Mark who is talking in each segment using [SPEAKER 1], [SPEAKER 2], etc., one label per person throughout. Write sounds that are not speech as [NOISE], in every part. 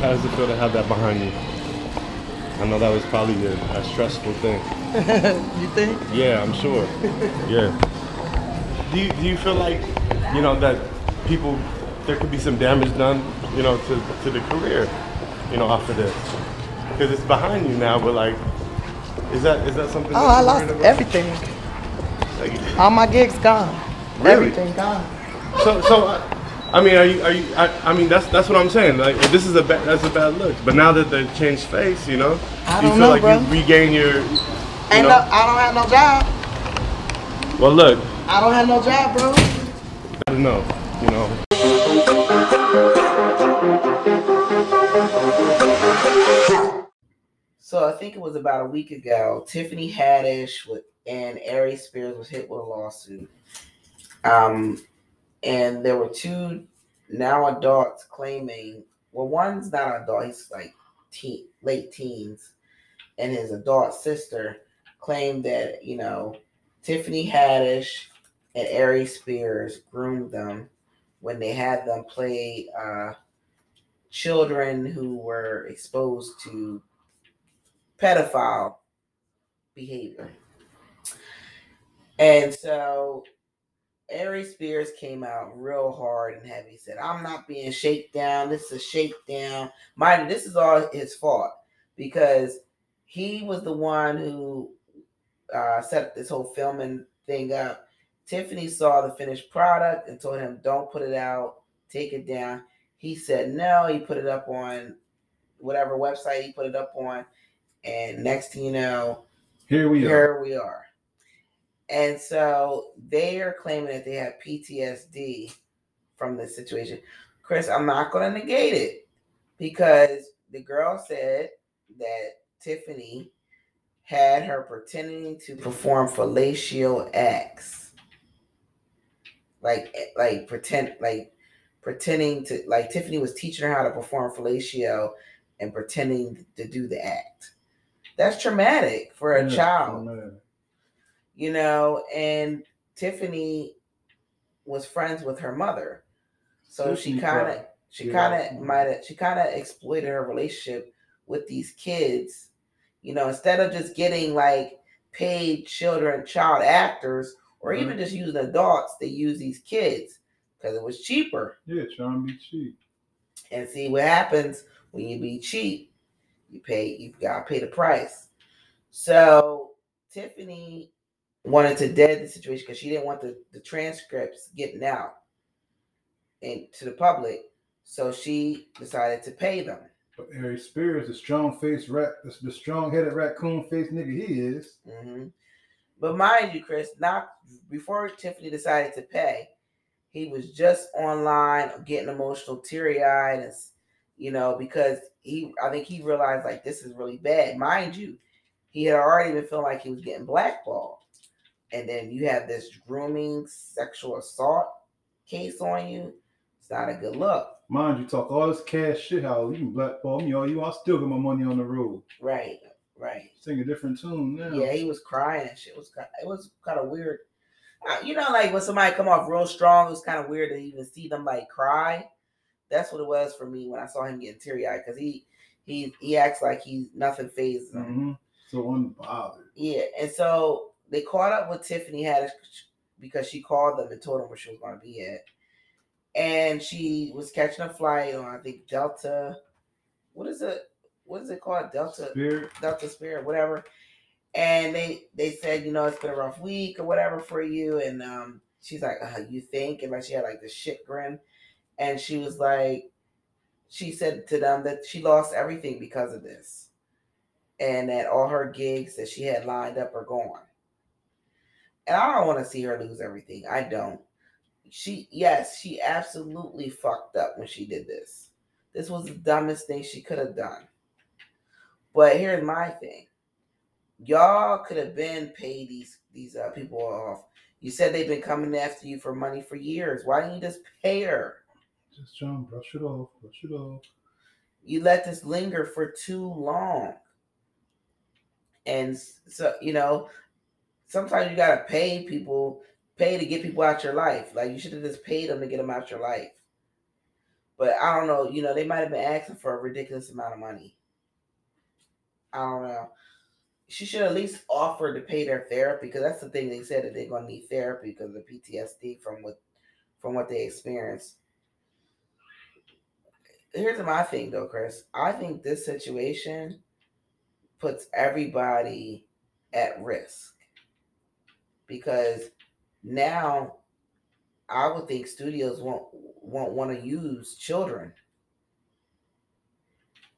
[SPEAKER 1] How does it feel to have that behind you? I know that was probably a, a stressful thing. [LAUGHS]
[SPEAKER 2] you think?
[SPEAKER 1] Yeah, I'm sure. Yeah. Do you, do you feel like, you know, that people, there could be some damage done, you know, to, to the career, you know, after this? Because it's behind you now, but like, is that is that something?
[SPEAKER 2] Oh, I lost
[SPEAKER 1] about?
[SPEAKER 2] everything.
[SPEAKER 1] Like,
[SPEAKER 2] All my gigs gone.
[SPEAKER 1] Really?
[SPEAKER 2] Everything gone.
[SPEAKER 1] So, so uh, I mean, are you, are you? I, I mean, that's that's what I'm saying. Like, this is a bad, that's a bad look. But now that they changed face, you know,
[SPEAKER 2] I
[SPEAKER 1] do you
[SPEAKER 2] don't
[SPEAKER 1] feel
[SPEAKER 2] know,
[SPEAKER 1] like
[SPEAKER 2] bro.
[SPEAKER 1] you regain your. You
[SPEAKER 2] Ain't
[SPEAKER 1] know?
[SPEAKER 2] no, I don't have no job.
[SPEAKER 1] well, look,
[SPEAKER 2] I don't have no job, bro.
[SPEAKER 1] I don't know, you know.
[SPEAKER 2] So I think it was about a week ago. Tiffany Haddish with, and Aries Spears was hit with a lawsuit. Um, and there were two now adults claiming. Well, one's not adult; he's like teen, late teens, and his adult sister claimed that you know Tiffany Haddish and Aries Spears groomed them when they had them play uh, children who were exposed to pedophile behavior. And so Aries Spears came out real hard and heavy. Said, I'm not being shakedown. down. This is a shakedown. Mind you, this is all his fault because he was the one who uh, set this whole filming thing up. Tiffany saw the finished product and told him, Don't put it out, take it down. He said no. He put it up on whatever website he put it up on. And next thing you know,
[SPEAKER 3] Here we are.
[SPEAKER 2] here we are. And so they are claiming that they have PTSD from this situation. Kris, I'm not going to negate it because the girl said that Tiffany had her pretending to perform fellatio acts. Like eh, like pretend like pretending to like Tiffany was teaching her how to perform fellatio and pretending to do the act. That's traumatic for a
[SPEAKER 3] Yeah,
[SPEAKER 2] child
[SPEAKER 3] man.
[SPEAKER 2] You know, and Tiffany was friends with her mother. So she kind of she kind of might have she kind of exploited her relationship with these kids. You know, instead of just getting like paid children child actors or
[SPEAKER 3] Mm-hmm.
[SPEAKER 2] even just using adults, they use these kids because it was cheaper.
[SPEAKER 3] Yeah, trying to be cheap.
[SPEAKER 2] And see what happens when you be cheap. You pay, you gotta pay the price. So Tiffany wanted to dead the situation because she didn't want the, the transcripts getting out and to the public. So she decided to pay them.
[SPEAKER 3] But Aries Spears, the strong faced rat, the strong headed raccoon faced nigga he is.
[SPEAKER 2] hmm But mind you, Kris, not before Tiffany decided to pay, he was just online getting emotional, teary eyed, and you know, because he, I think he realized like this is really bad. Mind you, he had already been feeling like he was getting blackballed, and then you have this grooming, sexual assault case on you. It's not a good look,
[SPEAKER 3] Mind you, talk all this cash shit, how you can blackball me all you I still get my money on the road.
[SPEAKER 2] right? Right.
[SPEAKER 3] Sing a different tune now.
[SPEAKER 2] Yeah, he was crying and shit. It was kind it was kind of weird. Uh, you know, like when somebody come off real strong, it was kind of weird to even see them like cry. That's what it was for me when I saw him getting teary eyed because he he he acts like he's nothing phases him.
[SPEAKER 3] hmm So unbothered.
[SPEAKER 2] Yeah, and so they caught up with Tiffany Haddish because she called them and told them where she was going to be at, and she was catching a flight on I think Delta. What is it? What is it called? Delta.
[SPEAKER 3] Spirit.
[SPEAKER 2] Delta Spirit, whatever. And they they said, you know, it's been a rough week or whatever for you. And um, she's like, uh, you think? And like she had like this shit grin. And she was like, she said to them that she lost everything because of this. And that all her gigs that she had lined up are gone. And I don't want to see her lose everything. I don't. She yes, she absolutely fucked up when she did this. This was the dumbest thing she could have done. But here's my thing. Y'all could have been paid these these uh, people off. You said they've been coming after you for money for years. Why didn't you just pay her?
[SPEAKER 3] Just to brush it off, brush it off.
[SPEAKER 2] You let this linger for too long. And so, you know, sometimes you gotta pay people, pay to get people out your life. Like you should have just paid them to get them out your life. But I don't know. You know, they might have been asking for a ridiculous amount of money. I don't know. She should at least offer to pay their therapy because that's the thing they said that they're gonna need therapy because of PTSD from what from what they experienced. Here's my thing though, Kris. I think this situation puts everybody at risk because now I would think studios won't won't want to use children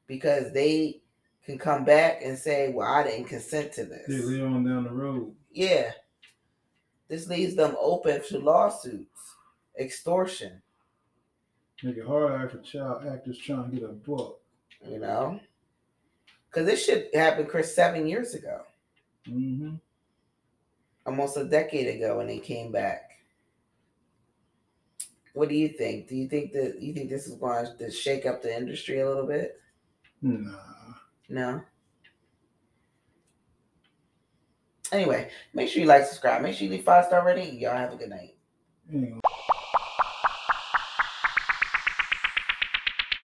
[SPEAKER 2] because they can come back and say, "Well, I didn't consent to this."
[SPEAKER 3] They live on down the road.
[SPEAKER 2] Yeah, this leaves them open to lawsuits, extortion.
[SPEAKER 3] Make it harder for child actors trying to get a book.
[SPEAKER 2] You know, because this should happened, Kris, seven years ago,
[SPEAKER 3] Mm-hmm.
[SPEAKER 2] Almost a decade ago, when they came back. What do you think? Do you think that you think this is going to shake up the industry a little bit?
[SPEAKER 3] Nah.
[SPEAKER 2] No. Anyway, make sure you like, subscribe. Make sure you leave five star rating. Y'all have a good night.
[SPEAKER 3] Gonna